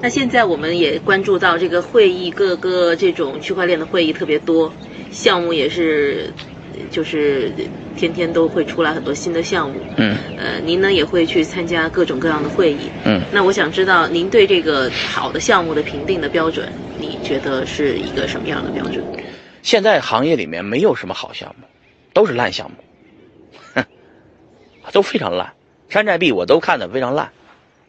那现在我们也关注到这个会议，各个这种区块链的会议特别多，项目也是，就是天天都会出来很多新的项目。嗯呃，您呢也会去参加各种各样的会议。嗯，那我想知道您对这个好的项目的评定的标准，你觉得是一个什么样的标准？现在行业里面没有什么好项目，都是烂项目，哼，都非常烂。山寨币我都看得非常烂，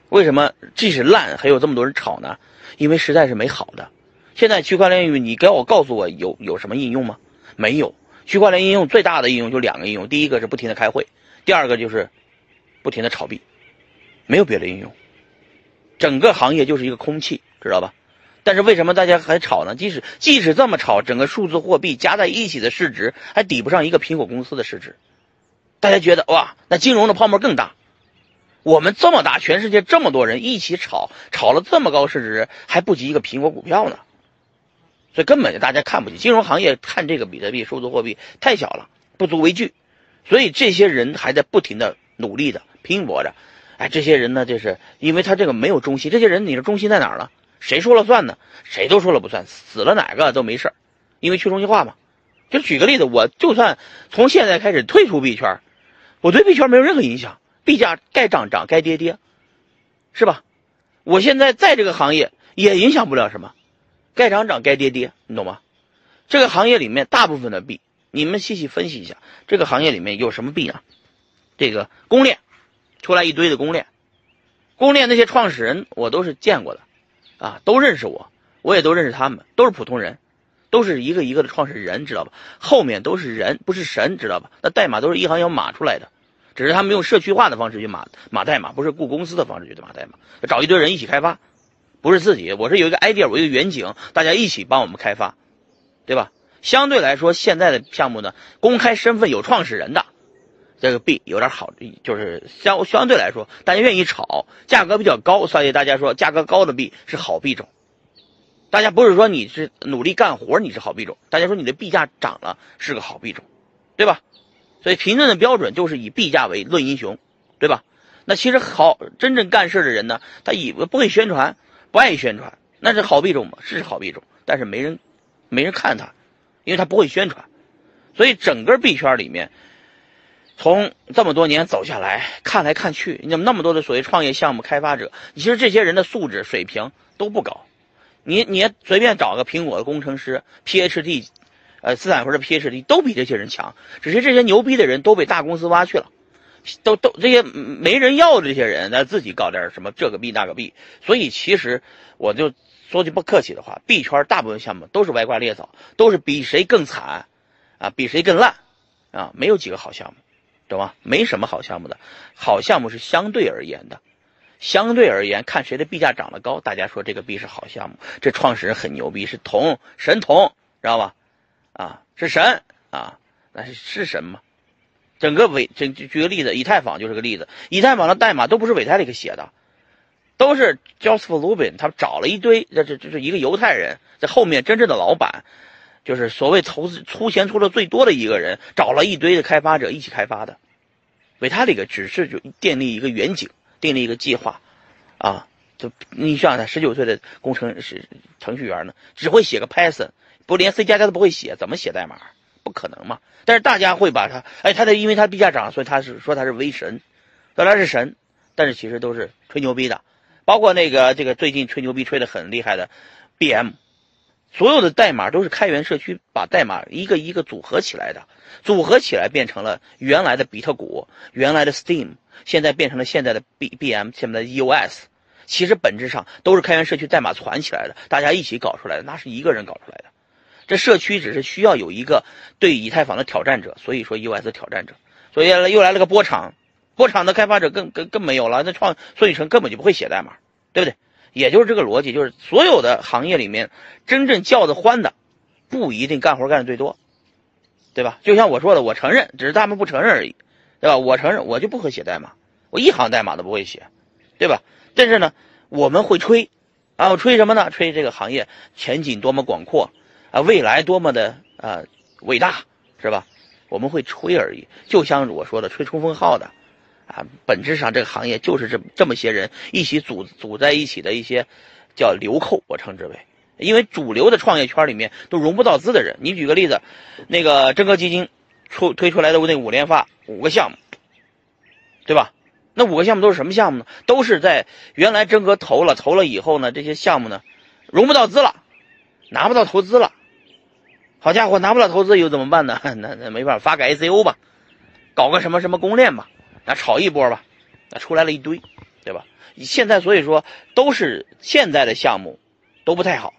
为什么即使烂还有这么多人炒呢？因为实在是没好的。现在区块链应用，你给我告诉我有有什么应用吗？没有。区块链应用最大的应用就两个应用，第一个是不停的开会，第二个就是不停的炒币，没有别的应用。整个行业就是一个空气，知道吧？但是为什么大家还炒呢？即使即使这么炒，整个数字货币加在一起的市值还抵不上一个苹果公司的市值。大家觉得哇，那金融的泡沫更大。我们这么大，全世界这么多人一起炒，炒了这么高市值，还不及一个苹果股票呢。所以根本就大家看不起金融行业，看这个比特币、数字货币太小了，不足为惧。所以这些人还在不停的努力的拼搏着。哎，这些人呢，就是因为他这个没有中心。这些人，你的中心在哪儿呢？谁说了算呢？谁都说了不算，死了哪个都没事因为去中心化嘛。就举个例子，我就算从现在开始退出币圈，我对币圈没有任何影响，币价该涨涨，该跌跌，是吧？我现在在这个行业也影响不了什么，该涨涨，该跌跌，你懂吗？这个行业里面大部分的币，你们细细分析一下，这个行业里面有什么币呢？这个公链出来一堆的公链，公链那些创始人我都是见过的。啊，都认识我，我也都认识他们，都是普通人，都是一个一个的创始人，知道吧？后面都是人，不是神，知道吧？那代码都是一行一行码出来的，只是他们用社区化的方式去码码代码，不是雇公司的方式去码代码，找一堆人一起开发，不是自己，我是有一个 idea，我一个远景，大家一起帮我们开发，对吧？相对来说，现在的项目呢，公开身份有创始人的。这个币有点好，就是相相对来说，大家愿意炒，价格比较高，所以大家说价格高的币是好币种。大家不是说你是努力干活你是好币种，大家说你的币价涨了是个好币种，对吧？所以评论的标准就是以币价为论英雄，对吧？那其实好真正干事的人呢，他以为不会宣传，不爱宣传，那是好币种吗？是好币种，但是没人没人看他，因为他不会宣传，所以整个币圈里面。从这么多年走下来看来看去，你怎么那么多的所谓创业项目开发者？其实这些人的素质水平都不高。你你随便找个苹果的工程师，PhD，呃，斯坦福的 PhD 都比这些人强。只是这些牛逼的人都被大公司挖去了，都都这些没人要的这些人，那自己搞点什么这个币那个币。所以其实我就说句不客气的话，币圈大部分项目都是歪瓜裂枣，都是比谁更惨，啊，比谁更烂，啊，没有几个好项目。懂吗？没什么好项目的，好项目是相对而言的，相对而言看谁的币价涨得高，大家说这个币是好项目，这创始人很牛逼，是铜神童，知道吧？啊，是神啊，那是是神吗？整个伪，举举个例子，以太坊就是个例子，以太坊的代码都不是维泰利克写的，都是 Joseph Lubin，他找了一堆，这这这是一个犹太人在后面真正的老板。就是所谓投资出钱出的最多的一个人，找了一堆的开发者一起开发的，维塔里克只是就建立一个远景，订立一个计划，啊，就你想想，十九岁的工程师程序员呢，只会写个 Python，不连 C 加加都不会写，怎么写代码？不可能嘛！但是大家会把他，哎，他的因为他币价涨，所以他是说他是威神，说他是神，但是其实都是吹牛逼的，包括那个这个最近吹牛逼吹的很厉害的 BM。所有的代码都是开源社区把代码一个一个组合起来的，组合起来变成了原来的比特谷，原来的 Steam，现在变成了现在的 B B M，现在的 EOS。其实本质上都是开源社区代码传起来的，大家一起搞出来的，那是一个人搞出来的。这社区只是需要有一个对以太坊的挑战者，所以说 EOS 挑战者。所以又来了个波场，波场的开发者更更更没有了，那创孙宇晨根本就不会写代码，对不对？也就是这个逻辑，就是所有的行业里面，真正叫得欢的，不一定干活干的最多，对吧？就像我说的，我承认，只是他们不承认而已，对吧？我承认，我就不会写代码，我一行代码都不会写，对吧？但是呢，我们会吹，啊，我吹什么呢？吹这个行业前景多么广阔，啊，未来多么的啊伟大，是吧？我们会吹而已，就像我说的，吹冲锋号的。啊，本质上这个行业就是这这么些人一起组组在一起的一些，叫流寇，我称之为，因为主流的创业圈里面都融不到资的人。你举个例子，那个真格基金出推出来的那五连发五个项目，对吧？那五个项目都是什么项目呢？都是在原来真格投了，投了以后呢，这些项目呢融不到资了，拿不到投资了。好家伙，拿不到投资又怎么办呢？那那没办法，发个 ICO 吧，搞个什么什么公链吧，那炒一波吧，那出来了一堆，对吧？现在所以说都是现在的项目都不太好，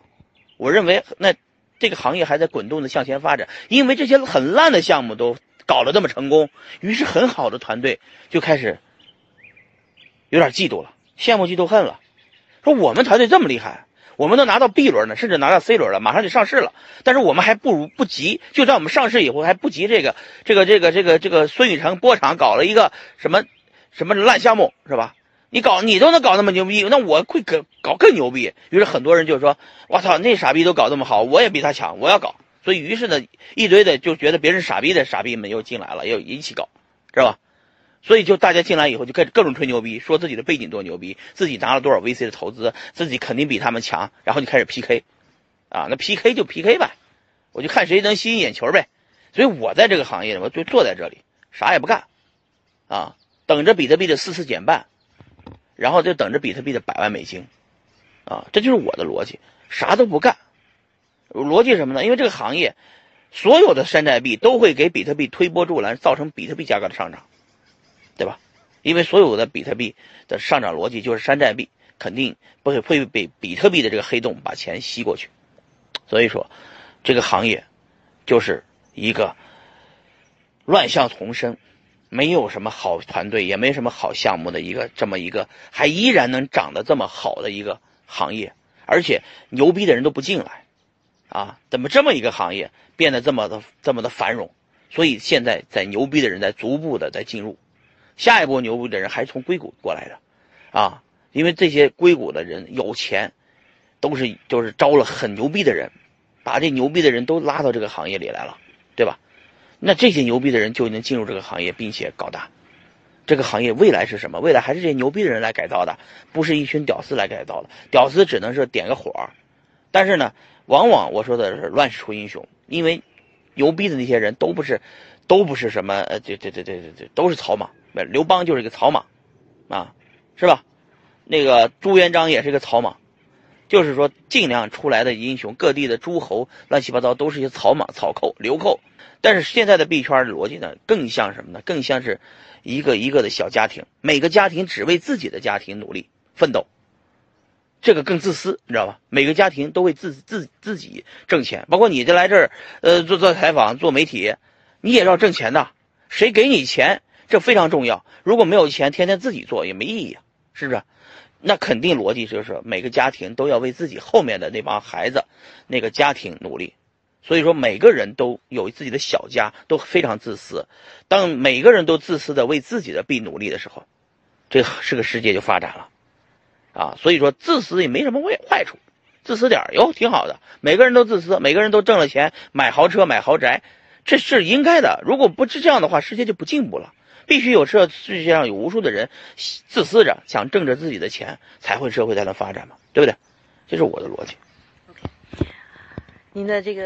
我认为那这个行业还在滚动的向前发展，因为这些很烂的项目都搞得这么成功，于是很好的团队就开始有点嫉妒了，羡慕嫉妒恨了，说我们团队这么厉害。我们都拿到 B 轮呢，甚至拿到 C 轮了，马上就上市了。但是我们还不如不急，就在我们上市以后还不急。这个这个这个这个这个孙宇成波场搞了一个什么什么烂项目是吧？你搞你都能搞那么牛逼，那我会搞搞更牛逼。于是很多人就说：“我操，那傻逼都搞那么好，我也比他强，我要搞。”所以于是呢，一堆的就觉得别人傻逼的傻逼们又进来了，又一起搞，知道吧？所以就大家进来以后就开始各种吹牛逼，说自己的背景多牛逼，自己拿了多少 VC 的投资，自己肯定比他们强，然后就开始 PK，啊，那 PK 就 PK 呗，我就看谁能吸引眼球呗。所以我在这个行业我就坐在这里，啥也不干，啊，等着比特币的四次减半，然后就等着比特币的百万美金，啊，这就是我的逻辑，啥都不干。逻辑什么呢？因为这个行业所有的山寨币都会给比特币推波助澜，造成比特币价格的上涨。对吧？因为所有的比特币的上涨逻辑就是山寨币肯定不会会被比特币的这个黑洞把钱吸过去，所以说这个行业就是一个乱象丛生，没有什么好团队，也没什么好项目的一个这么一个还依然能涨得这么好的一个行业，而且牛逼的人都不进来啊！怎么这么一个行业变得这么的这么的繁荣？所以现在在牛逼的人在逐步的在进入。下一波牛逼的人还是从硅谷过来的，啊，因为这些硅谷的人有钱，都是就是招了很牛逼的人，把这牛逼的人都拉到这个行业里来了，对吧？那这些牛逼的人就能进入这个行业，并且搞大。这个行业未来是什么？未来还是这些牛逼的人来改造的，不是一群屌丝来改造的。屌丝只能是点个火，但是呢，往往我说的是乱世出英雄，因为牛逼的那些人都不是，都不是什么呃，这这这这这都是草莽。刘邦就是一个草莽，啊，是吧？那个朱元璋也是一个草莽，就是说尽量出来的英雄，各地的诸侯乱七八糟都是一些草莽、草寇、流寇。但是现在的币圈逻辑呢，更像什么呢？更像是一个一个的小家庭，每个家庭只为自己的家庭努力奋斗，这个更自私，你知道吧？每个家庭都为自自自己挣钱，包括你这来这儿，呃，做做采访、做媒体，你也要挣钱的，谁给你钱？这非常重要。如果没有钱，天天自己做也没意义，是不是？那肯定逻辑就是每个家庭都要为自己后面的那帮孩子、那个家庭努力。所以说，每个人都有自己的小家，都非常自私。当每个人都自私的为自己的币努力的时候，这是个世界就发展了啊。所以说，自私也没什么坏坏处，自私点哟挺好的。每个人都自私，每个人都挣了钱买豪车买豪宅，这是应该的。如果不是这样的话，世界就不进步了。必须有社世界上有无数的人自私着，想挣着自己的钱，才会社会才能发展嘛，对不对？这是我的逻辑。您的这个。